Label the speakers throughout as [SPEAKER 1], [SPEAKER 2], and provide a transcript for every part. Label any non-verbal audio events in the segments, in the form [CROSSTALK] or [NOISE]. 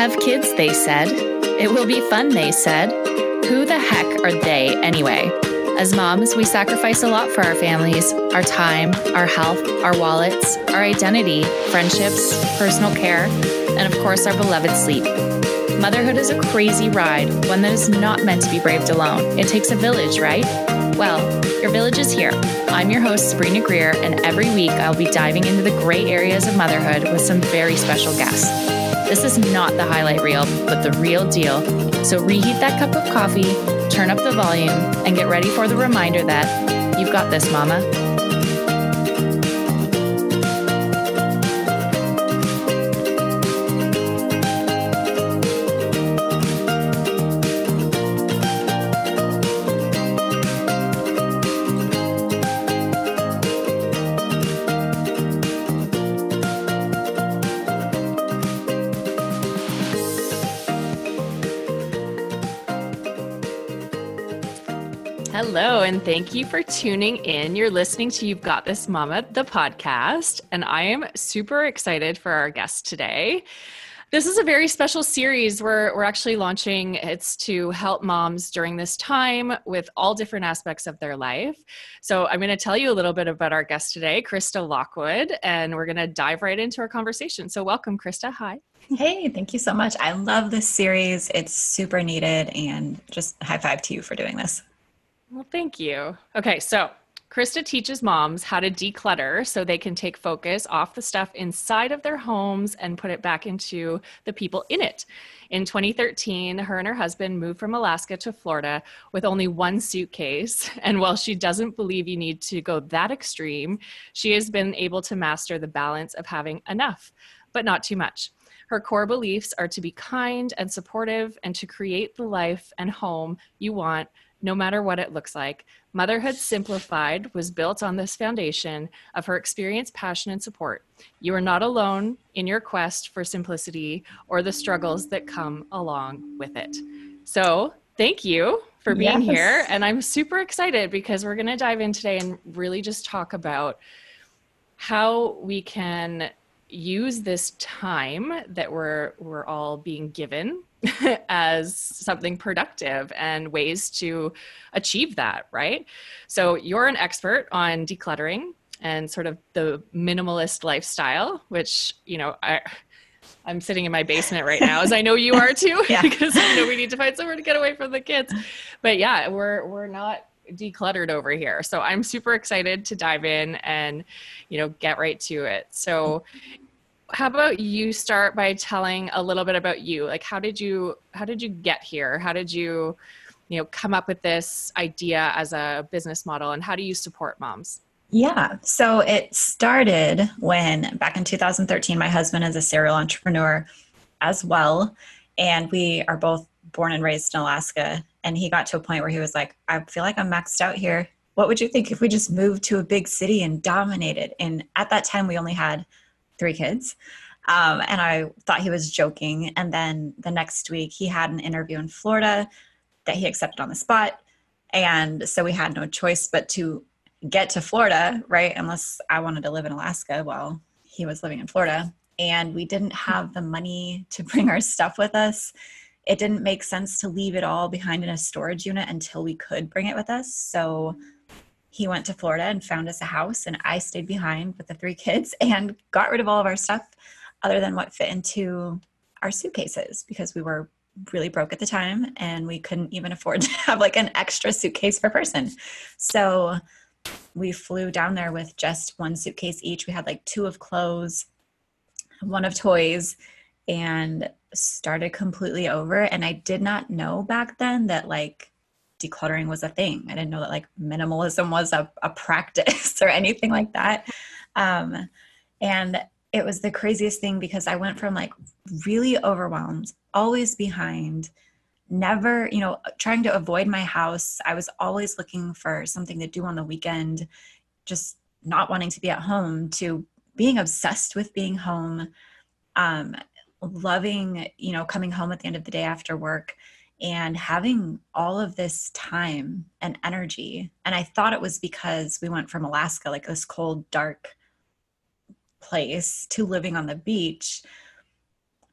[SPEAKER 1] Have kids, they said. It will be fun, they said. Who the heck are they anyway? As moms, we sacrifice a lot for our families our time, our health, our wallets, our identity, friendships, personal care, and of course, our beloved sleep. Motherhood is a crazy ride, one that is not meant to be braved alone. It takes a village, right? Well, your village is here. I'm your host, Sabrina Greer, and every week I'll be diving into the gray areas of motherhood with some very special guests. This is not the highlight reel, but the real deal. So reheat that cup of coffee, turn up the volume, and get ready for the reminder that you've got this, mama. Hello, and thank you for tuning in. You're listening to You've Got This Mama, the podcast, and I am super excited for our guest today. This is a very special series where we're actually launching. It's to help moms during this time with all different aspects of their life. So, I'm going to tell you a little bit about our guest today, Krista Lockwood, and we're going to dive right into our conversation. So, welcome, Krista. Hi.
[SPEAKER 2] Hey, thank you so much. I love this series. It's super needed, and just high five to you for doing this.
[SPEAKER 1] Well, thank you. Okay, so Krista teaches moms how to declutter so they can take focus off the stuff inside of their homes and put it back into the people in it. In 2013, her and her husband moved from Alaska to Florida with only one suitcase. [LAUGHS] And while she doesn't believe you need to go that extreme, she has been able to master the balance of having enough, but not too much. Her core beliefs are to be kind and supportive and to create the life and home you want no matter what it looks like. Motherhood Simplified was built on this foundation of her experience, passion, and support. You are not alone in your quest for simplicity or the struggles that come along with it. So, thank you for being yes. here. And I'm super excited because we're going to dive in today and really just talk about how we can use this time that we're we're all being given [LAUGHS] as something productive and ways to achieve that, right? So you're an expert on decluttering and sort of the minimalist lifestyle, which, you know, I I'm sitting in my basement right now, as I know you are too, [LAUGHS] [LAUGHS] because you know we need to find somewhere to get away from the kids. But yeah, we're we're not decluttered over here. So I'm super excited to dive in and you know get right to it. So how about you start by telling a little bit about you? Like how did you how did you get here? How did you you know come up with this idea as a business model and how do you support moms?
[SPEAKER 2] Yeah so it started when back in 2013 my husband is a serial entrepreneur as well and we are both born and raised in alaska and he got to a point where he was like i feel like i'm maxed out here. What would you think if we just moved to a big city and dominated? And at that time we only had three kids. Um, and I thought he was joking. And then the next week, he had an interview in Florida that he accepted on the spot. And so we had no choice but to get to Florida, right? Unless I wanted to live in Alaska while he was living in Florida. And we didn't have the money to [LAUGHS] bring our stuff with us. It didn't make sense to leave it all behind in a storage unit until we could bring it with us. So he went to Florida and found us a house, and I stayed behind with the three kids [LAUGHS] and got rid of all of our stuff other than what fit into our suitcases because we were really broke at the time and we couldn't even afford [LAUGHS] to have like an extra suitcase per person. So we flew down there with just one suitcase each. We had like two of clothes, one of toys, and started completely over. And I did not know back then that like decluttering was a thing. I didn't know that like minimalism was a, a practice [LAUGHS] or anything like that. Um, and it was the craziest thing because I went from like really overwhelmed, always behind, never, you know, trying to avoid my house. I was always looking for something to do on the weekend, just not wanting to be at home, to being obsessed with being home, um, loving, you know, coming home at the end of the day after work and having all of this time and energy. And I thought it was because we went from Alaska, like this cold, dark place, to living on the beach.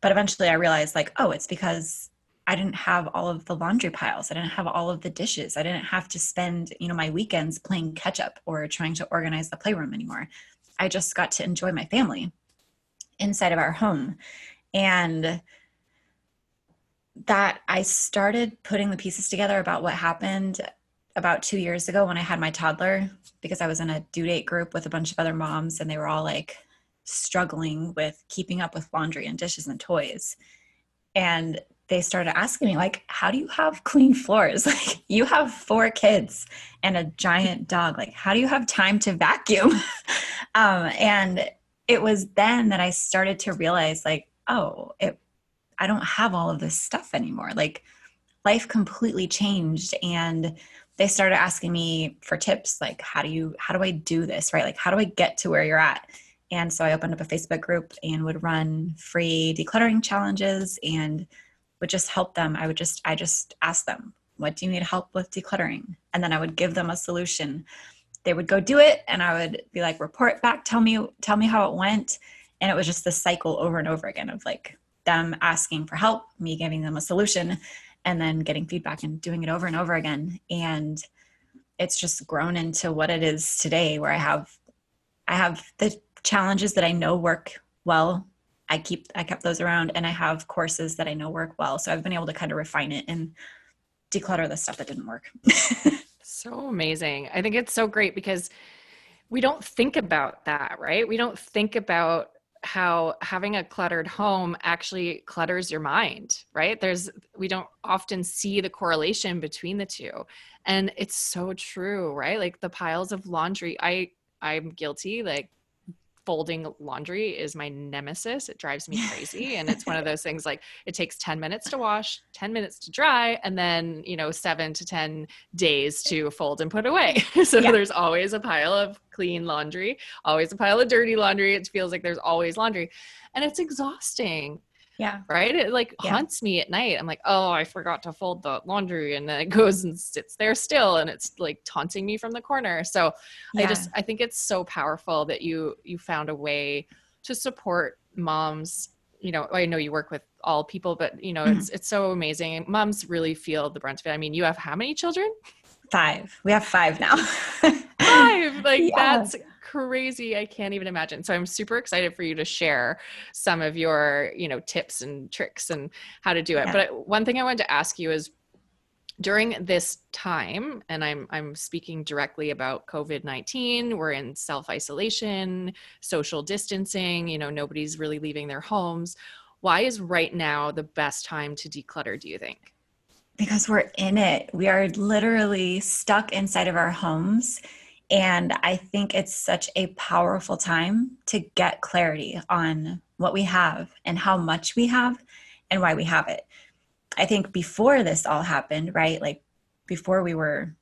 [SPEAKER 2] but eventually I realized like, oh, it's because I didn't have all of the laundry piles. I didn't have all of the dishes. I didn't have to spend, you know, my weekends playing catch up or trying to organize the playroom anymore. I just got to enjoy my family inside of our home. And that I started putting the pieces together about what happened about two years ago when I had my toddler because I was in a due date group with a bunch of other moms and they were all like struggling with keeping up with laundry and dishes and toys. And they started asking me like how do you have clean floors? [LAUGHS] Like you have four kids and a giant dog. Like how do you have time to vacuum? [LAUGHS] Um, and it was then that i started to realize like oh it i don't have all of this stuff anymore. Like life completely changed and they started asking me for tips like how do you how do i do this? Right? Like how do i get to where you're at? And so i opened up a facebook group and would run free decluttering challenges and would just help them. I would just i just ask them what do you need help with decluttering? And then i would give them a solution. They would go do it and i would be like report back. Tell me tell me how it went. And it was just the cycle over and over again of like them asking for help me giving them a solution and then getting feedback and doing it over and over again and it's just grown into what it is today where i have i have the challenges that i know work well I keep I kept those around and I have courses that I know work well. So I've been able to kind of refine it and declutter the stuff that didn't work. [LAUGHS]
[SPEAKER 1] so amazing. I think it's so great because we don't think about that, right? We don't think about how having a cluttered home actually clutters your mind, right? There's we don't often see the correlation between the two. And it's so true, right? Like the piles of laundry. I I'm guilty like folding laundry is my nemesis. It drives me crazy. [LAUGHS] and it's one of those things like it takes 10 minutes to wash, 10 minutes to dry, and then, you know, seven to 10 days to fold and put away. [LAUGHS] so yeah. there's always a pile of clean laundry, always a pile of dirty laundry. It feels like there's always laundry. And it's exhausting.
[SPEAKER 2] Yeah.
[SPEAKER 1] Right. It like yeah. haunts me at night. I'm like, oh, I forgot to fold the laundry. And then it [LAUGHS] goes and sits there still. And it's like taunting me from the corner. So yeah. I just, I think it's so powerful that you, you found a way to support moms. You know, I know you work with all people, but you know, mm-hmm. it's, it's so amazing. Moms really feel the brunt of it. I mean, you have how many children?
[SPEAKER 2] Five. We have five now. [LAUGHS]
[SPEAKER 1] five. Like yeah. that's crazy. I can't even imagine. So I'm super excited for you to share some of your, you know, tips and tricks and how to do it. Yeah. But one thing I wanted to ask you is during this time and i'm i'm speaking directly about covid-19 we're in self-isolation social distancing you know nobody's really leaving their homes why is right now the best time to declutter do you think
[SPEAKER 2] because we're in it we are literally stuck inside of our homes and I think it's such a powerful time to get clarity on what we have and how much we have and why we have it. I think before this all happened, right? Like before we were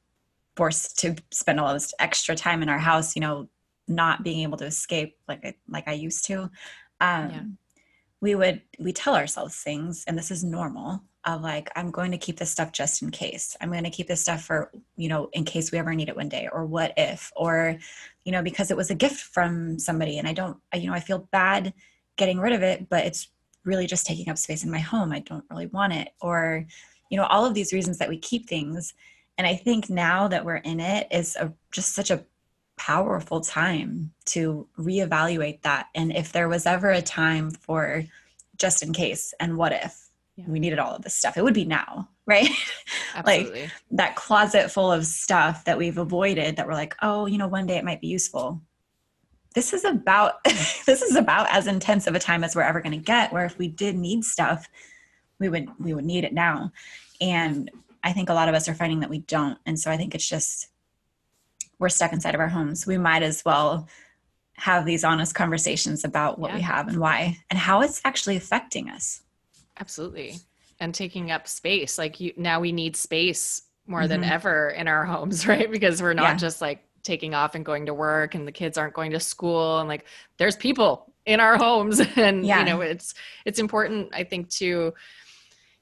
[SPEAKER 2] forced to spend all this extra time in our house, you know, not being able to escape like I, like I used to. Um, yeah. We would we tell ourselves things, and this is normal of like i'm going to keep this stuff just in case. I'm going to keep this stuff for you know in case we ever need it one day or what if or you know because it was a gift from somebody and i don't you know i feel bad getting rid of it but it's really just taking up space in my home. I don't really want it or you know all of these reasons that we keep things. And i think now that we're in it is a, just such a powerful time to reevaluate that. And if there was ever a time for just in case and what if yeah. we needed all of this stuff. It would be now [LAUGHS] right? Like that closet full of stuff that we've avoided that we're like oh you know one day it might be useful. This is about [LAUGHS] this is about as intense of a time as we're ever going to get where if we did need stuff we would we would need it now. And i think a lot of us are finding that we don't. And so i think it's just we're stuck inside of our homes. We might as well have these honest conversations about what yeah. we have and why and how it's actually affecting us
[SPEAKER 1] Absolutely. And taking up space. Like you now we need space more mm-hmm. than ever in our homes, [LAUGHS] right? Because we're not yeah. just like taking off and going to work and the kids aren't going to school and like there's people in our homes [LAUGHS] and yeah. you know it's it's important I think to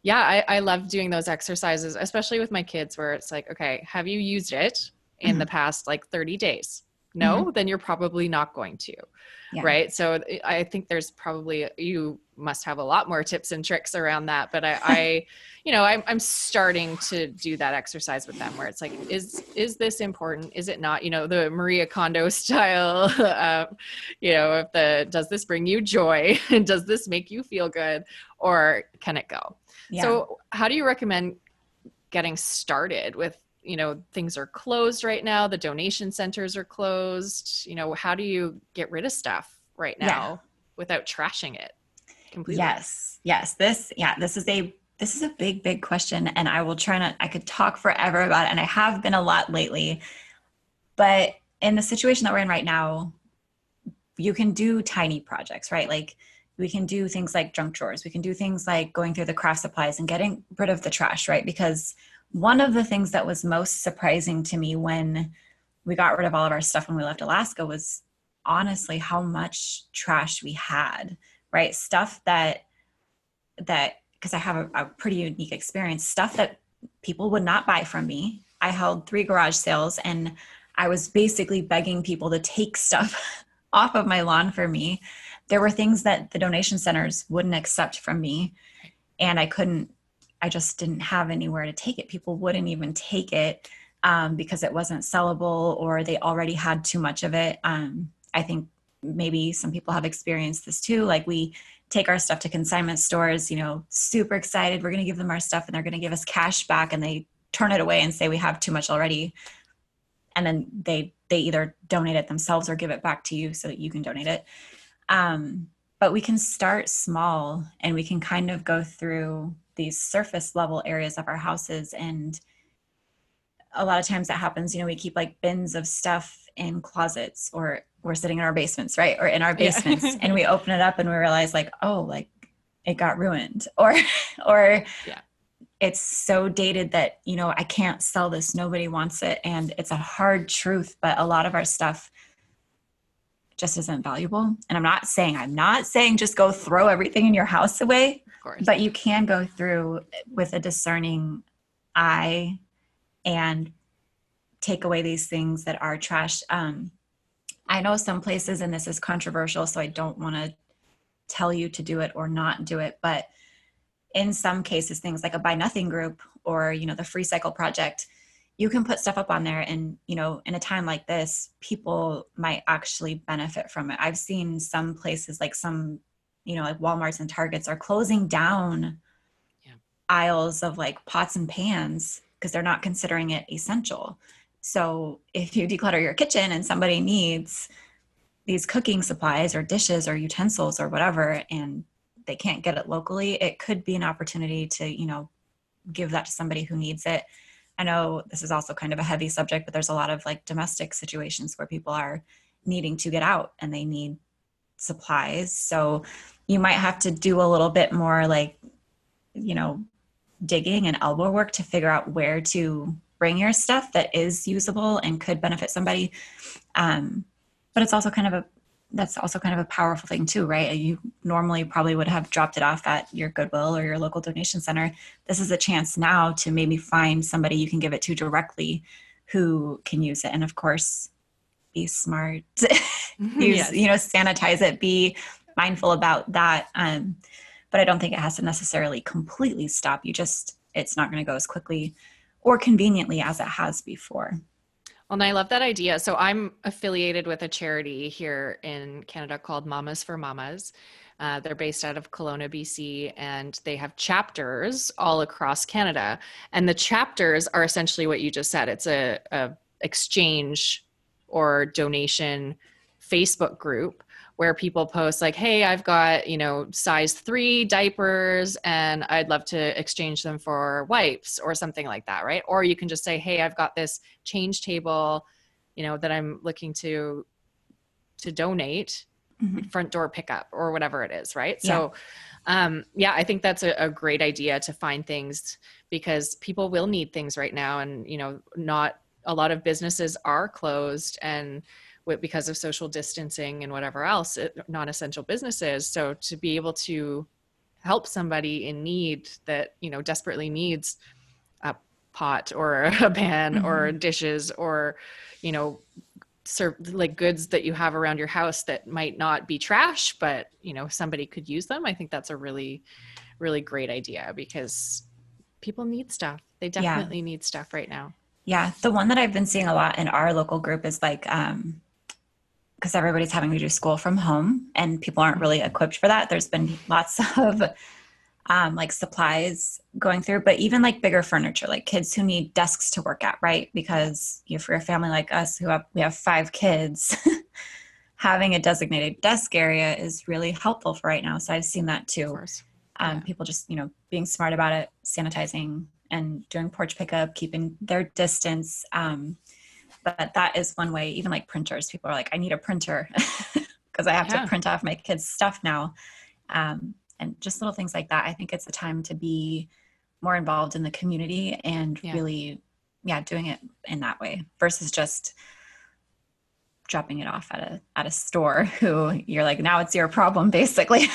[SPEAKER 1] yeah, I, I love doing those exercises, especially with my kids where it's like, okay, have you used it in mm-hmm. the past like 30 days? No,
[SPEAKER 2] Mm-hmm.
[SPEAKER 1] then you're probably not going to.
[SPEAKER 2] Yeah.
[SPEAKER 1] Right. So I think there's probably, you must have a lot more tips and tricks around that. But I, [LAUGHS] I you know, I'm, I'm starting to do that exercise with them where it's like, is, is this important? Is it not? You know, the Maria Kondo [LAUGHS] style, uh, you know, if the, does this bring you joy? And [LAUGHS] does this make you feel good? Or can it go?
[SPEAKER 2] Yeah.
[SPEAKER 1] So how do you recommend getting started with you know things are closed right now the donation centers are closed you know how do you get rid of stuff right now
[SPEAKER 2] Yeah.
[SPEAKER 1] without trashing it completely
[SPEAKER 2] Yes. Yes. This, yeah, this is a this is a big, big question. And I will try not I could talk forever about it. And I have been a lot lately. But in the situation that we're in right now, you can do tiny projects, right? Like we can do things like junk drawers. We can do things like going through the craft supplies and getting rid of the trash, right? Because one of the things that was most surprising to me when we got rid of all of our stuff when we left Alaska was honestly how much trash we had right? Stuff that that because i have a, a pretty unique experience stuff that people would not buy from me. I held three garage sales and i was basically begging people to take stuff [LAUGHS] off of my lawn for me. There were things that the donation centers wouldn't accept from me and i couldn't i just didn't have anywhere to take it. People wouldn't even take it um, because it wasn't sellable or they already had too much of it. Um, i think maybe some people have experienced this too like we take our stuff to consignment stores you know super excited we're going to give them our stuff and they're going to give us cash back and they turn it away and say we have too much already. And then they they either donate it themselves or give it back to you so that you can donate it. Um, but we can start small and we can kind of go through these surface level areas of our houses and a lot of times that happens you know we keep like bins of stuff in closets or we're sitting in our basements right or in our
[SPEAKER 1] Yeah.
[SPEAKER 2] basements and we [LAUGHS] open it up and we realize like oh like it got ruined [LAUGHS] or or
[SPEAKER 1] Yeah.
[SPEAKER 2] it's so dated that you know i can't sell this nobody wants it and it's a hard truth but a lot of our stuff just isn't valuable and i'm not saying i'm not saying just go throw everything in your house away
[SPEAKER 1] course.
[SPEAKER 2] But you can go through with a discerning eye and take away these things that are trash. Um, i know some places and this is controversial so i don't want to tell you to do it or not do it but in some cases things like a buy nothing group or you know the free cycle project you can put stuff up on there and you know in a time like this people might actually benefit from it. I've seen some places like some you know like walmarts and targets are closing down
[SPEAKER 1] Yeah.
[SPEAKER 2] aisles of like pots and pans because they're not considering it essential so if you [LAUGHS] declutter your kitchen and somebody needs these cooking supplies or dishes or utensils or whatever and they can't get it locally it could be an opportunity to you know give that to somebody who needs it i know this is also kind of a heavy subject but there's a lot of like domestic situations where people are needing to get out and they need supplies. So you might have to do a little bit more like you know digging and elbow work to figure out where to bring your stuff that is usable and could benefit somebody. Um, but it's also kind of a that's also kind of a powerful thing too right? You normally probably would have dropped it off at your goodwill or your local donation center. This is a chance now to maybe find somebody you can give it to directly who can use it. And of course be smart [LAUGHS] use
[SPEAKER 1] Yes.
[SPEAKER 2] you know sanitize it be mindful about that um, but i don't think it has to necessarily completely stop you just it's not going to go as quickly or conveniently as it has before
[SPEAKER 1] Well, and I love that idea. So I'm affiliated with a charity here in Canada called Mamas for Mamas. Uh, they're based out of Kelowna, BC, and they have chapters all across Canada. And the chapters are essentially what you just said. It's a, a exchange or donation Facebook group where people post like, "Hey, I've got you know size three diapers, and I'd love to exchange them for wipes or something like that, right?" Or you can just say, "Hey, I've got this change table, you know, that I'm looking to to donate,
[SPEAKER 2] Mhm.
[SPEAKER 1] front door pickup or whatever it is, right?" So, um, yeah, I think that's a, a great idea to find things because people will need things right now, and you know, not a lot of businesses are closed and because of social distancing and whatever else, it, non-essential businesses. So to be able to help somebody in need that you know desperately needs a pot or [LAUGHS] a pan mm-hmm. or dishes or you know serve like goods that you have around your house that might not be trash but you know somebody could use them i think that's a really really great idea because people need stuff they definitely yeah. need stuff right now
[SPEAKER 2] yeah the one that i've been seeing a lot in our local group is like um because everybody's having to do school from home and people aren't really equipped for that there's been lots [LAUGHS] of um, like supplies going through, but even like bigger furniture, like kids who need desks to work at, right? Because you know, for a family like us who have we have five kids, [LAUGHS] having a designated desk area is really helpful for right now. So I've seen that too. Um, yeah. People just you know being smart about it, sanitizing and doing porch pickup, keeping their distance. Um, but that is one way. Even like printers, people are like, I need a printer [LAUGHS] because I have yeah. to print off my kids' stuff now. Um, and just little things like that. I think it's a time to be more involved in the community and yeah. really, yeah, doing it in that way versus just dropping it off at a at a store [LAUGHS] who you're like now it's your problem [LAUGHS] basically.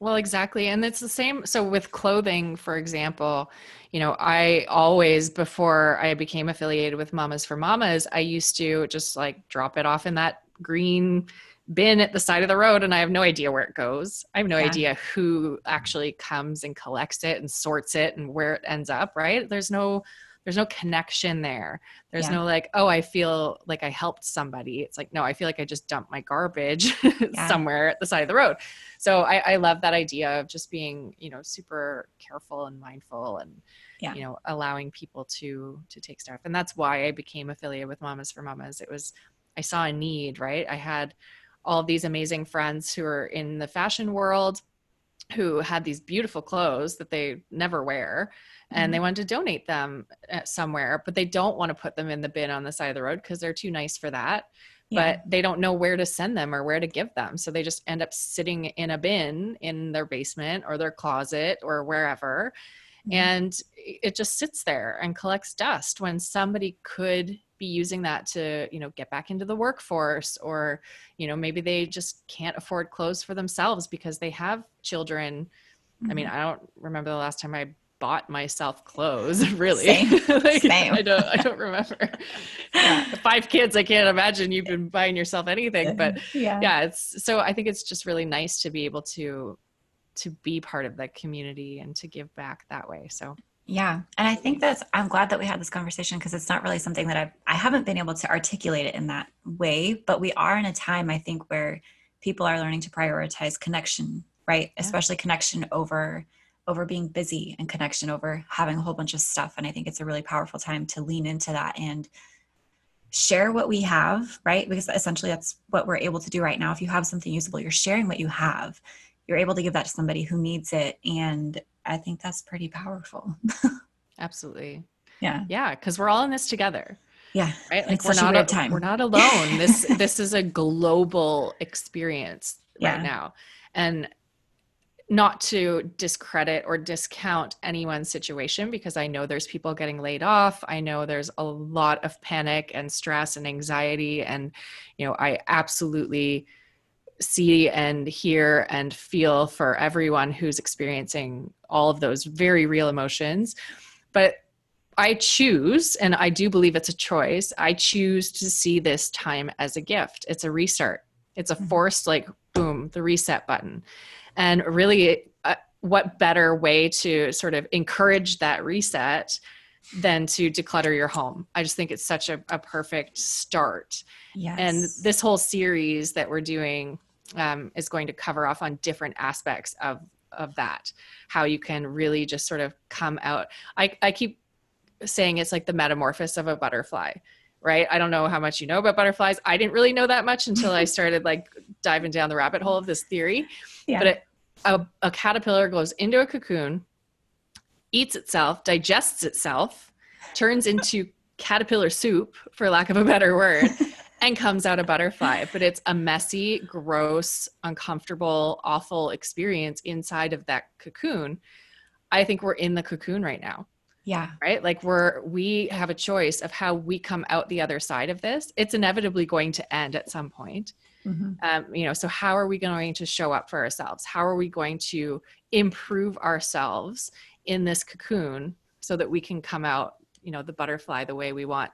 [SPEAKER 1] Well, exactly. And it's the same. So, with clothing, for example, you know, I always, before I became affiliated with Mamas for Mamas, I used to just like drop it off in that green bin at the side of the road and I have no idea where it goes. I have no yeah. idea who actually comes and collects it and sorts it and where it ends up, right? There's no there's no connection there. There's yeah. no like, oh, I feel like I helped somebody. It's like, no, I feel like I just dumped my garbage [LAUGHS] yeah. somewhere at the side of the road. So I, I love that idea of just being, you know, super careful and mindful and yeah. you know, allowing people to to take stuff. And that's why I became affiliated with Mamas for Mamas. It was I saw a need, right? I had all these amazing friends who are in the fashion world who had these beautiful clothes that they never wear and mm-hmm. they wanted to donate them uh, somewhere but they don't want to put them in the bin on the side of the road because they're too nice for that yeah. but they don't know where to send them or where to give them so they just end up sitting in a bin in their basement or their closet or wherever mm-hmm. and it just sits there and collects dust when somebody could be using that to you know get back into the workforce or you know maybe they just can't afford clothes for themselves because they have children mm-hmm. i mean mm-hmm. i don't remember the last time i bought myself clothes [LAUGHS] really Same. [LAUGHS] like, Same. i don't i don't remember [LAUGHS] yeah. five kids i can't imagine you've been buying yourself anything but yeah. yeah it's so i think it's just really nice to be able to to be part of the community and to give back that way so
[SPEAKER 2] yeah. And I think that's, I'm glad that we had this conversation because it's not really something that I've, I haven't been able to articulate it in that way, but we are in a time, I think, where people are learning to prioritize connection, right? Yeah. Especially connection over, over being busy and connection over having a whole bunch of stuff. And I think it's a really powerful time to lean into that and share what we have, right? Because essentially that's what we're able to do right now. If you have something usable, you're sharing what you have. You're able to give that to somebody who needs it. And I think that's pretty powerful. [LAUGHS]
[SPEAKER 1] Absolutely.
[SPEAKER 2] Yeah.
[SPEAKER 1] Yeah. Cause we're all in this together.
[SPEAKER 2] Yeah.
[SPEAKER 1] Right. Like we're not, a, time. we're not alone. this, [LAUGHS] this is a global experience right now. And not to discredit or discount anyone's situation because I know there's people getting laid off. I know there's a lot of panic and stress and anxiety. And, you know, I absolutely see and hear and feel for everyone who's experiencing all of those very real emotions. But I choose, and I do believe it's a choice, I choose to see this time as a gift. It's a restart, it's a mm-hmm. forced, like, boom, the reset button. And really, uh, what better way to sort of encourage that reset than to declutter your home? I just think it's such a, a perfect start. Yes. And this whole series that we're doing um, is going to cover off on different aspects of of that. How you can really just sort of come out. I i keep saying it's like the metamorphosis of a butterfly right? I don't know how much you know about butterflies. I didn't really know that much until i [LAUGHS] started like diving down the rabbit hole of this theory. Yeah. but it, a, a caterpillar goes into a cocoon eats itself digests itself turns into [LAUGHS] caterpillar soup for lack of a better word [LAUGHS] and comes out a butterfly. But it's a messy, gross, uncomfortable, awful experience inside of that cocoon. I think we're in the cocoon right now.
[SPEAKER 2] Yeah.
[SPEAKER 1] Right? Like we're we have a choice of how we come out the other side of this. It's inevitably going to end at some point. Mm-hmm. Um, you know, so how are we going to show up for ourselves? How are we going to improve ourselves in this cocoon so that we can come out, you know, the butterfly the way we want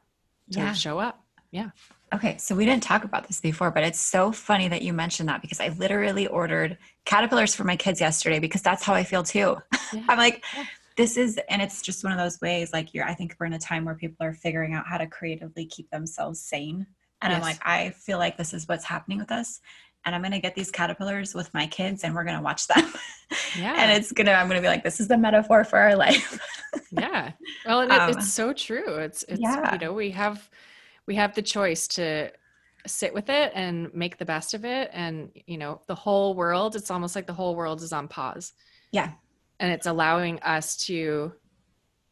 [SPEAKER 1] to yeah. show up? Yeah.
[SPEAKER 2] Okay, so we didn't talk about this before, but it's so funny that you mentioned that because I literally ordered caterpillars for my kids yesterday because that's how I feel too. [LAUGHS] Yeah. I'm like, this is, and it's just one of those ways like you're, I think we're in a time where people are figuring out how to creatively keep themselves sane. And yes. I'm like, I feel like this is what's happening with us. And I'm going to get these caterpillars with my kids and we're going to watch them. [LAUGHS] Yeah. and it's going to, I'm going to be like, this is the metaphor for our [LAUGHS] life.
[SPEAKER 1] yeah. Well, it, um, it's so true. It's, it's, yeah. you know, we have, we have the choice to sit with it and make the best of it. And you know the whole world it's almost like the whole world is on pause.
[SPEAKER 2] Yeah.
[SPEAKER 1] And it's allowing us to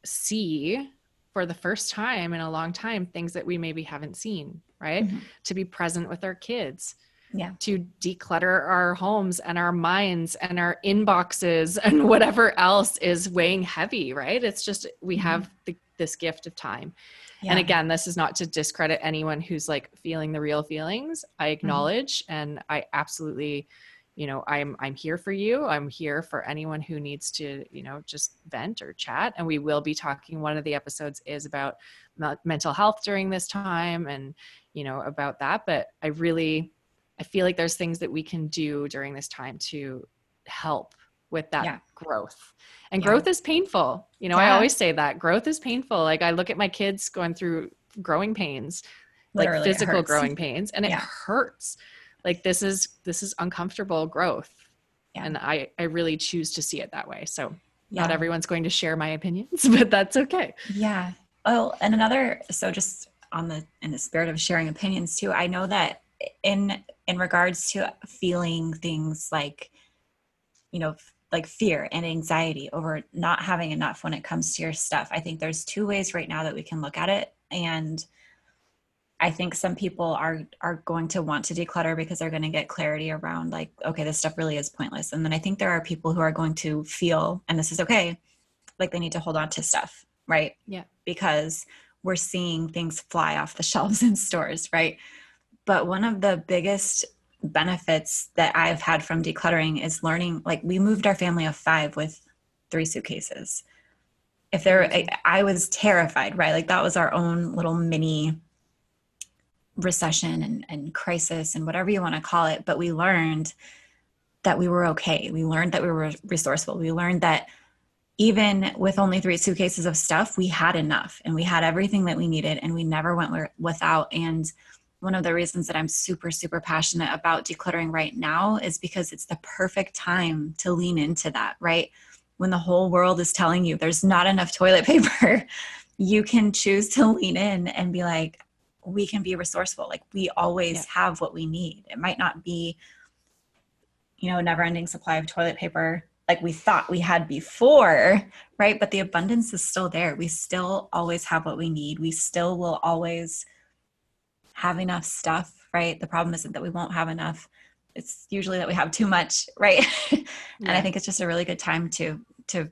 [SPEAKER 1] see for the first time in a long time things that we maybe haven't seen right? Mm-hmm. to be present with our kids.
[SPEAKER 2] Yeah.
[SPEAKER 1] To declutter our homes and our minds and our inboxes [LAUGHS] and whatever else is weighing heavy right? It's just we mm-hmm. have the, this gift of time yeah. And again, this is not to discredit anyone who's like feeling the real feelings. I mm-hmm. acknowledge mm-hmm. and I absolutely, you know, I'm I'm here for you. I'm here for anyone who needs to, you know, just vent or chat. And we will be talking. One of the episodes is about mental health during this time, and you know about that. But I really, I feel like there's things that we can do during this time to help with that yeah. growth. And yeah. growth is painful. You know, yeah. I always say that growth is painful. Like I look at my kids going through growing pains, Literally, like physical growing pains, and it hurts. Like this is this is uncomfortable growth. And I I really choose to see it that way. So not everyone's going to share my opinions, [LAUGHS] but that's okay.
[SPEAKER 2] Yeah. Oh, and another so just on the in the spirit of sharing opinions too, I know that in in regards to feeling things like you know like fear and anxiety over not having enough when it comes to your stuff. I think there's two ways right now that we can look at it and I think some people are are going to want to declutter because they're going to get clarity around like okay this stuff really is pointless. And then I think there are people who are going to feel and this is okay like they need to hold on to stuff, right?
[SPEAKER 1] Yeah.
[SPEAKER 2] Because we're seeing things fly off the [LAUGHS] shelves in stores, right? But one of the biggest benefits that I've had from decluttering is learning like we moved our family of 5 with three suitcases. If there I, I was terrified, right? Like that was our own little mini recession and, and crisis and whatever you want to call it, but we learned that we were okay. We learned that we were resourceful. We learned that even with only three suitcases of stuff, we had enough and we had everything that we needed and we never went without. And one of the reasons that I'm super, super passionate about decluttering right now is because it's the perfect time to lean into that, right? When the whole world is telling you there's not enough toilet [LAUGHS] paper, you can choose to lean in and be like, we can be resourceful. Like we always yeah. have what we need. It might not be, you know, a never ending supply of toilet paper like we thought we had before, right? But the abundance is still there. We still always have what we need. We still will always have enough stuff, right? The problem isn't that we won't have enough. It's usually that we have too much, [LAUGHS] right? and. I think it's just a really good time to to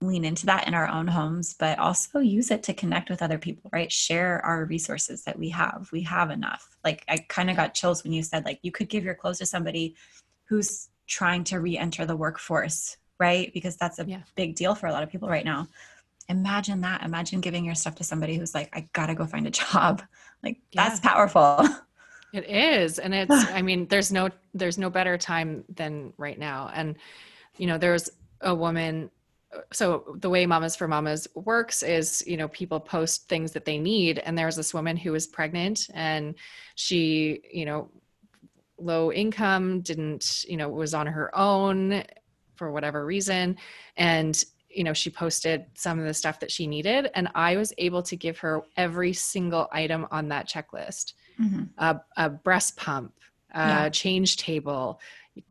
[SPEAKER 2] lean into that in our own homes, but also use it to connect with other people, right? Share our resources that we have. We have enough. Like I kind of got chills when you said like you could give your clothes to somebody who's trying to re-enter the workforce, right? Because that's a yeah. big deal for a lot of people right now imagine that imagine giving your stuff to somebody who's like i gotta go find a job like yeah. that's powerful [LAUGHS]
[SPEAKER 1] it is and it's i mean there's no there's no better time than right now and you know there's a woman so the way mamas for mamas works is you know people post things that they need and there's this woman who was pregnant and she you know low income didn't you know was on her own for whatever reason and you know she posted some of the stuff that she needed and i was able to give her every single item on that checklist mm-hmm. a, a, breast pump a yeah. change table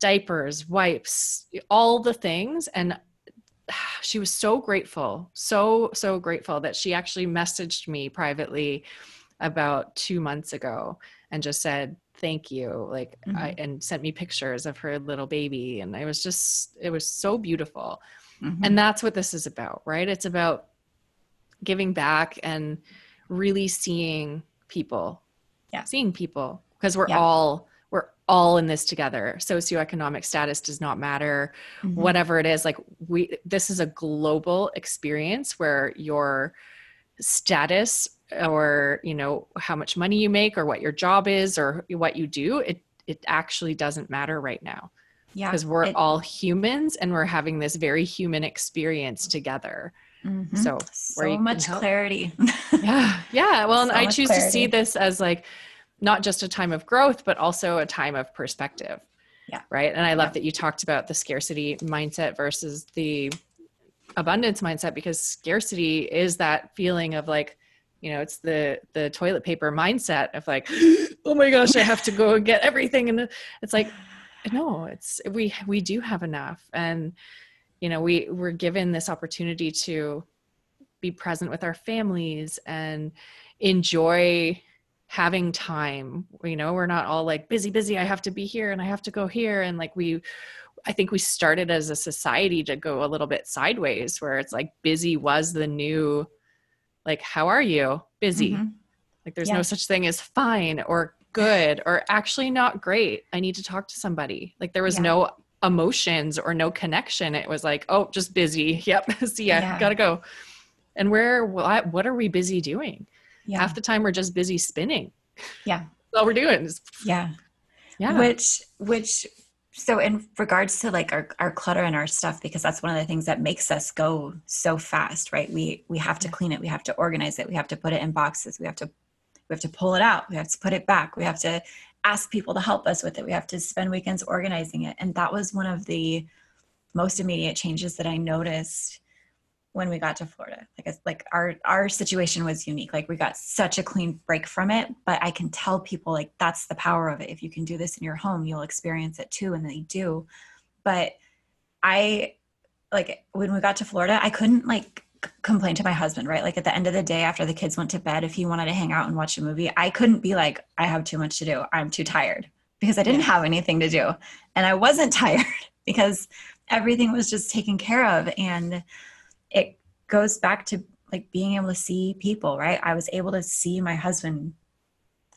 [SPEAKER 1] diapers wipes all the things and [SIGHS] she was so grateful so so grateful that she actually messaged me privately about two months ago and just said thank you like mm-hmm. I, and sent me pictures of her little baby and i was just it was so beautiful Mm-hmm. And that's what this is about, right? It's about giving back and really seeing people.
[SPEAKER 2] Yeah.
[SPEAKER 1] Seeing people because we're yeah. all we're all in this together. Socioeconomic status does not matter. Mm-hmm. Whatever it is, like we this is a global experience where your status or you know how much money you make or what your job is or what you do it it actually doesn't matter right now
[SPEAKER 2] yeah
[SPEAKER 1] because we're
[SPEAKER 2] it-
[SPEAKER 1] all humans and we're having this very human experience together
[SPEAKER 2] Mhm.
[SPEAKER 1] so
[SPEAKER 2] so much clarity [LAUGHS]
[SPEAKER 1] yeah yeah well and i choose to see this as like not just a time of growth but also a time of perspective
[SPEAKER 2] Yeah.
[SPEAKER 1] right and i love
[SPEAKER 2] Yeah.
[SPEAKER 1] that you talked about the scarcity mindset versus the abundance mindset because scarcity is that feeling of like you know it's the the toilet paper mindset of like [GASPS] oh my gosh i have to go and get everything and it's like no it's we we do have enough and you know we we're given this opportunity to be present with our families and enjoy having time you know we're not all like busy busy i have to be here and i have to go here and like we i think we started as a society to go a little bit sideways where it's like busy was the new like how are you busy
[SPEAKER 2] Mhm.
[SPEAKER 1] like there's
[SPEAKER 2] Yeah.
[SPEAKER 1] no such thing as fine or good or actually not great. I need to talk to somebody. Like there was
[SPEAKER 2] Yeah.
[SPEAKER 1] no emotions or no connection. It was like, oh, just busy. [LAUGHS] Yep. [LAUGHS] See ya.
[SPEAKER 2] Yeah.
[SPEAKER 1] Gotta go. And where what what are we busy doing?
[SPEAKER 2] yeah
[SPEAKER 1] Half the time we're just busy spinning.
[SPEAKER 2] Yeah. [LAUGHS]
[SPEAKER 1] That's all we're doing. is-
[SPEAKER 2] yeah
[SPEAKER 1] yeah.
[SPEAKER 2] which which so in regards to like our, our clutter and our stuff because that's one of the things that makes us go so fast right we we have to clean it we have to organize it we have to put it in boxes we have to we have to pull it out we have to put it back we have to ask people to help us with it we have to spend weekends organizing it and that was one of the most immediate changes that i noticed when we got to Florida. Like like our our situation was unique. Like we got such a clean break from it, but I can tell people like that's the power of it. If you can do this in your home, you'll experience it too and they do. But I like when we got to Florida, I couldn't like complain to my husband, right? Like at the end of the day after the kids went to bed, if he wanted to hang out and watch a movie, I couldn't be like I have too much to do. I'm too tired because I didn't
[SPEAKER 1] Yeah.
[SPEAKER 2] have anything to do. And I wasn't [LAUGHS] tired because everything was just taken care of and it goes back to like being able to see people, right? I was able to see my husband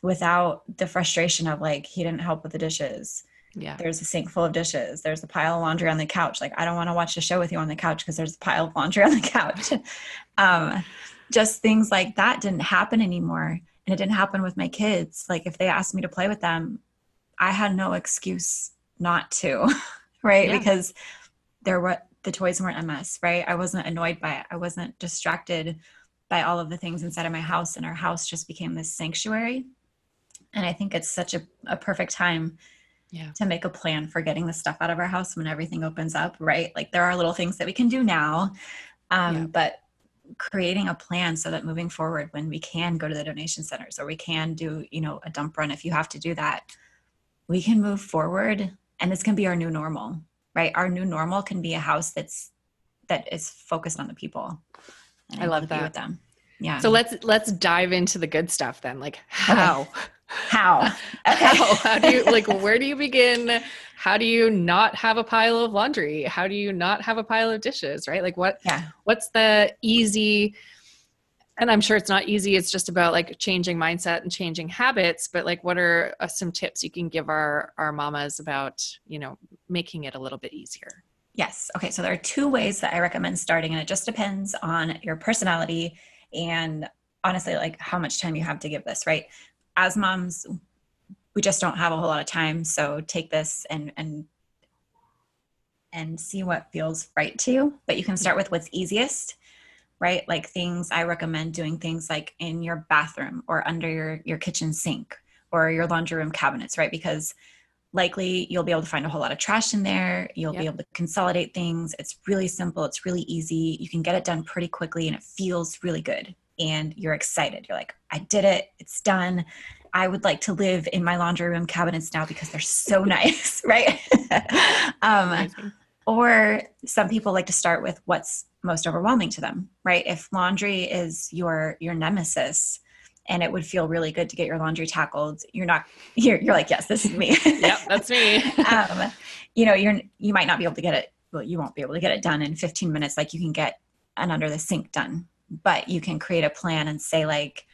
[SPEAKER 2] without the frustration of like he didn't help with the dishes.
[SPEAKER 1] Yeah.
[SPEAKER 2] There's a sink full of dishes. There's a pile of laundry on the couch. Like I don't want to watch the show with you on the couch because there's a pile of laundry on the couch. [LAUGHS] um, just things like that didn't happen anymore, and it didn't happen with my kids. Like if they asked me to play with them, I had no excuse not to, [LAUGHS] right?
[SPEAKER 1] Yeah.
[SPEAKER 2] Because there were the toys weren't a mess, right? I wasn't annoyed by it. I wasn't distracted by all of the things inside of my house, and our house just became this sanctuary. And I think it's such a, a perfect time
[SPEAKER 1] Yeah.
[SPEAKER 2] to make a plan for getting the stuff out of our house when everything opens up, right? Like there are little things that we can do now, um,
[SPEAKER 1] Yeah.
[SPEAKER 2] but creating a plan so that moving forward, when we can go to the donation centers or we can do, you know, a dump run if you have to do that, we can move forward and this can be our new normal, right? Our new normal can be a house that's that is focused on the people.
[SPEAKER 1] I love that.
[SPEAKER 2] with them. Yeah.
[SPEAKER 1] So let's let's dive into the good stuff then. Like how?
[SPEAKER 2] how? [LAUGHS] Okay.
[SPEAKER 1] How? How do you like [LAUGHS] where do you begin? How do you not have a pile of laundry? How do you not have a pile of dishes, right? Like what
[SPEAKER 2] Yeah.
[SPEAKER 1] what's the easy and I'm sure it's not easy. It's just about like changing mindset and changing habits, but like what are uh, some tips you can give our our mamas about, you know, making it a little bit easier?
[SPEAKER 2] Yes. Okay. So there are two ways that I recommend starting, and it just depends on your personality and honestly, like how much time you have to give this, right? As moms, we just don't have a whole lot of time. So take this and, and, and see what feels right to you. But you can start with what's easiest, right? Like things I recommend doing things like in your bathroom or under your, your kitchen sink or your laundry room cabinets, right? Because likely you'll be able to find a whole lot of trash in there. You'll
[SPEAKER 1] Yep.
[SPEAKER 2] be able to consolidate things. It's really simple. It's really easy. You can get it done pretty quickly and it feels really good. And you're excited. You're like, I did it. It's done. I would like to live in my laundry room cabinets now because they're so [LAUGHS] nice, right? [LAUGHS] um, or some people like to start with what's most overwhelming to them, right? If laundry is your your nemesis and it would feel really good to get your laundry tackled, you're not [LAUGHS] you're, you're like, yes, this is me. [LAUGHS]
[SPEAKER 1] Yep, that's me.
[SPEAKER 2] um, you know, you're you might not be able to get it. Well, you won't be able to get it done in 15 minutes, like you can get an under the sink done. But you can create a plan and say like,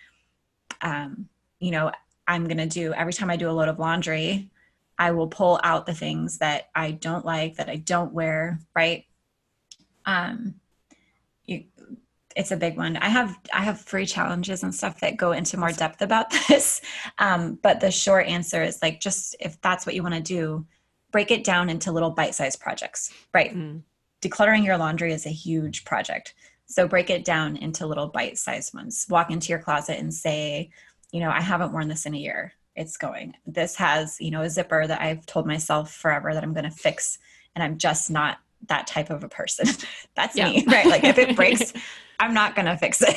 [SPEAKER 2] um, you know, I'm gonna do every time I do a load of laundry, I will pull out the things that I don't like, that I don't wear, right? Um, it's a big one. I have I have free challenges and stuff that go into more depth about [LAUGHS] this. Um, but the short answer is like just if that's what you want to do, break it down into little bite-sized projects. Right. Mm. Decluttering your laundry is a huge project. So break it down into little bite-sized ones. Walk into your closet and say, you know, I haven't worn this in a year. It's going. This has, you know, a zipper that I've told myself forever that I'm going to fix and I'm just not that type of a person. [LAUGHS] That's yeah. me, [LAUGHS] right? Like if it breaks, [LAUGHS] I'm not going to fix it.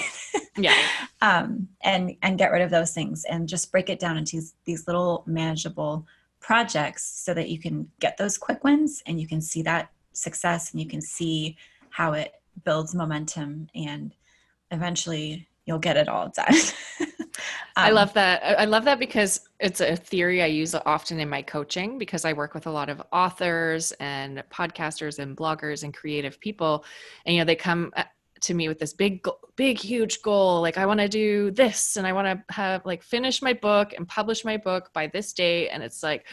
[SPEAKER 1] yeah.
[SPEAKER 2] Um, and and get rid of those things and just break it down into these little manageable projects so that you can get those quick wins and you can see that success and you can see how it builds momentum and eventually you'll get it all done. [LAUGHS]
[SPEAKER 1] Um, I love that. I love that because it's a theory I use often in my coaching because I work with a lot of authors and podcasters and bloggers and creative people. And, you know, they come uh, to me with this big, big, huge goal. Like, I want to do this and I want to have, like, finish my book and publish my book by this date. And it's like,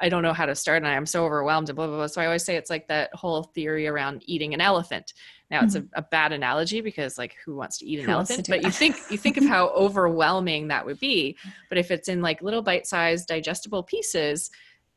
[SPEAKER 1] I don't know how to start and I'm so overwhelmed and blah, blah, blah. So I always say it's like that whole theory around eating an elephant. Now mm-hmm. it's a, mm-hmm. a, bad analogy because like who wants to eat an who elephant? But that? you think you think of how overwhelming that would be. But if it's in like little bite-sized digestible pieces,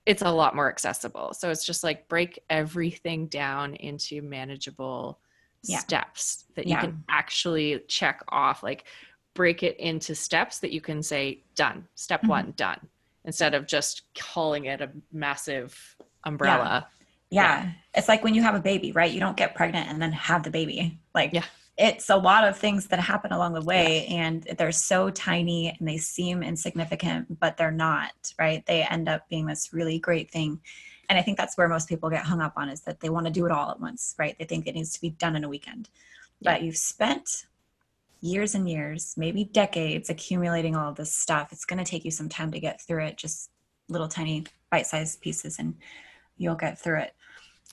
[SPEAKER 1] it's a lot more accessible. So it's just like break everything down into manageable yeah. steps that yeah. you can actually check off. Like break it into steps that you can say done. Step mm-hmm. one, done. Instead of just calling it a massive umbrella.
[SPEAKER 2] Yeah yeah. It's like when you have a baby, right? You don't get pregnant and then have the baby. Like, yeah. It's a lot of things that happen along the way, yeah. and they're so tiny and they seem insignificant, but they're not, right? They end up being this really great thing. And I think that's where most people get hung up on is that they want to do it all at once, right? They think it needs to be done in a weekend. Yeah. But you've spent years and years, maybe decades accumulating all of this stuff. It's going to take you some time to get through it, just little tiny bite sized pieces, and you'll get through it.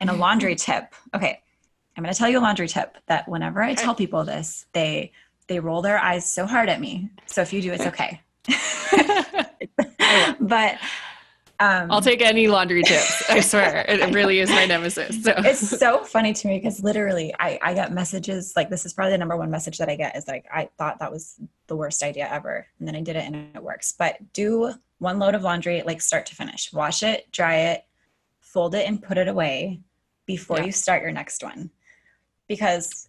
[SPEAKER 2] And a laundry [LAUGHS] tip. Okay. I'm going to tell you a laundry tip that whenever I tell people this, they they roll their eyes so hard at me. So if you do, it's okay. [LAUGHS] [LAUGHS] but
[SPEAKER 1] um, I'll take any laundry tips. I swear, it really is my nemesis. So.
[SPEAKER 2] It's so funny to me because literally, I I get messages like this is probably the number one message that I get is like I thought that was the worst idea ever, and then I did it and it works. But do one load of laundry like start to finish. Wash it, dry it, fold it and put it away before yeah. you start your next one. Because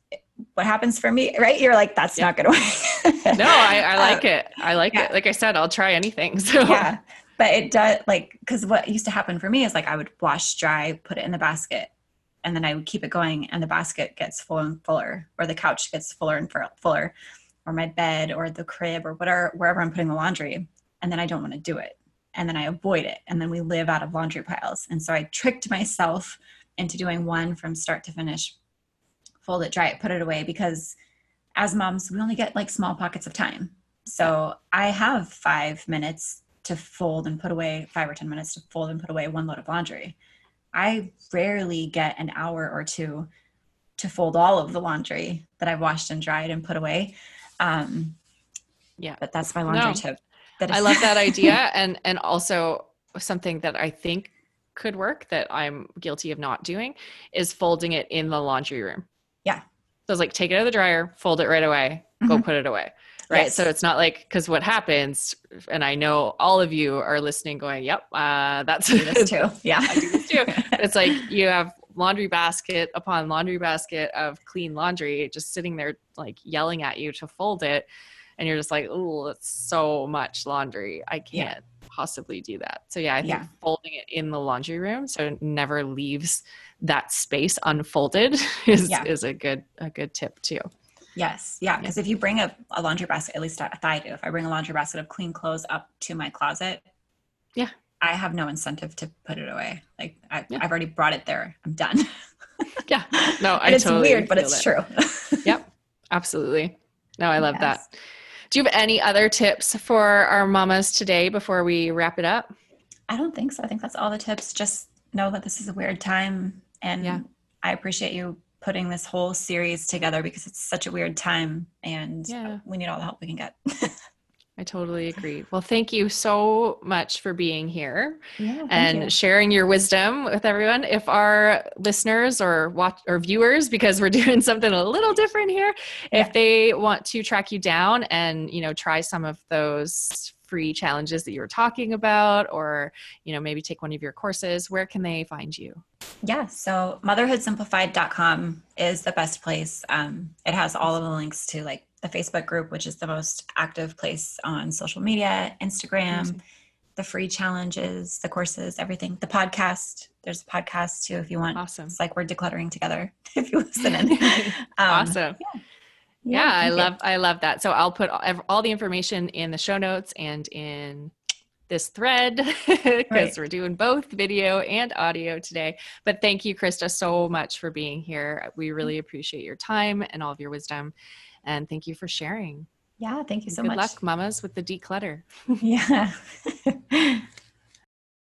[SPEAKER 2] what happens for me, right? You're like, that's yeah. not to
[SPEAKER 1] work. no, I, I [LAUGHS] like um, it. I like yeah. it. Like I said, I'll try anything. [LAUGHS] So
[SPEAKER 2] yeah, but it does like, cause what used to happen for me is like, I would wash dry, put it in the basket and then I would keep it going and the basket gets full and fuller or the couch gets fuller and fuller or my bed or the crib or whatever, wherever I'm putting the laundry. And then I don't want to do it and then I avoid it. And then we live out of laundry piles. And so I tricked myself into doing one from start to finish fold it, dry it, put it away because as moms, we only get like small pockets of time. So I have five minutes to fold and put away, five or 10 minutes to fold and put away one load of laundry. I rarely get an hour or two to fold all of the laundry that I've washed and dried and put away. Um, yeah, but that's my laundry no. tip.
[SPEAKER 1] I love that [LAUGHS] idea, and and also something that I think could work that I'm guilty of not doing is folding it in the laundry room.
[SPEAKER 2] Yeah.
[SPEAKER 1] So it's like take it out of the dryer, fold it right away, mm-hmm. go put it away. Right. Yes. So it's not like because what happens, and I know all of you are listening, going, "Yep, uh, that's
[SPEAKER 2] this too." [LAUGHS] Yeah, I do
[SPEAKER 1] this too. [LAUGHS] it's like you have laundry basket upon laundry basket of clean laundry just sitting there, like yelling at you to fold it and you're just like, oh, it's so much laundry. I can't yeah. possibly do that. So yeah, I think yeah. folding it in the laundry room so it never leaves that space unfolded [LAUGHS] is yeah. is a good a good tip too.
[SPEAKER 2] Yes, yeah, because if you bring a, a laundry basket, at least I do. If I bring a laundry basket of clean clothes up to my closet,
[SPEAKER 1] yeah,
[SPEAKER 2] I have no incentive to put it away. Like I, have already brought it there. I'm done. [LAUGHS]
[SPEAKER 1] yeah, no, [LAUGHS] I
[SPEAKER 2] it's
[SPEAKER 1] totally
[SPEAKER 2] weird, but it's
[SPEAKER 1] it.
[SPEAKER 2] true. [LAUGHS]
[SPEAKER 1] yep, absolutely. No, I love yes. that. Do you have any other tips for our mamas today before we wrap it up?
[SPEAKER 2] I don't think so. I think that's all the tips. Just know that this is a weird time. And yeah. I appreciate you putting this whole series together because it's such a weird time and uh, yeah. we need all the help we can get. [LAUGHS]
[SPEAKER 1] I totally agree. Well, thank you so much for being here
[SPEAKER 2] Yeah.
[SPEAKER 1] and
[SPEAKER 2] you.
[SPEAKER 1] sharing your wisdom with everyone. If our listeners or watch or viewers, because we're [LAUGHS] doing something a little different here,
[SPEAKER 2] Yeah.
[SPEAKER 1] if they want to track you down and you know try some of those free challenges that you were talking about, or you know maybe take one of your courses, where can they find you?
[SPEAKER 2] Yeah, so motherhoodsimplified.com is the best place. Um, it has all of the links to like the Facebook group, which is the most active place on social media, Instagram,
[SPEAKER 1] Awesome.
[SPEAKER 2] the free challenges, the courses, everything. The podcast, there's a podcast too if you want.
[SPEAKER 1] Awesome.
[SPEAKER 2] It's like we're decluttering together [LAUGHS] if you listen in. [LAUGHS] Um,
[SPEAKER 1] awesome. yeah, I
[SPEAKER 2] thank you.
[SPEAKER 1] love I love that. So I'll put all, all the information in the show notes and in this thread [LAUGHS] because
[SPEAKER 2] Right.
[SPEAKER 1] we're doing both video and audio today. But thank you, Krista, so much for being here. We mm. really appreciate your time and all of your wisdom, and thank you for sharing.
[SPEAKER 2] Yeah, thank you so much.
[SPEAKER 1] Good luck, mamas, with the declutter. [LAUGHS]
[SPEAKER 2] Yeah. [LAUGHS]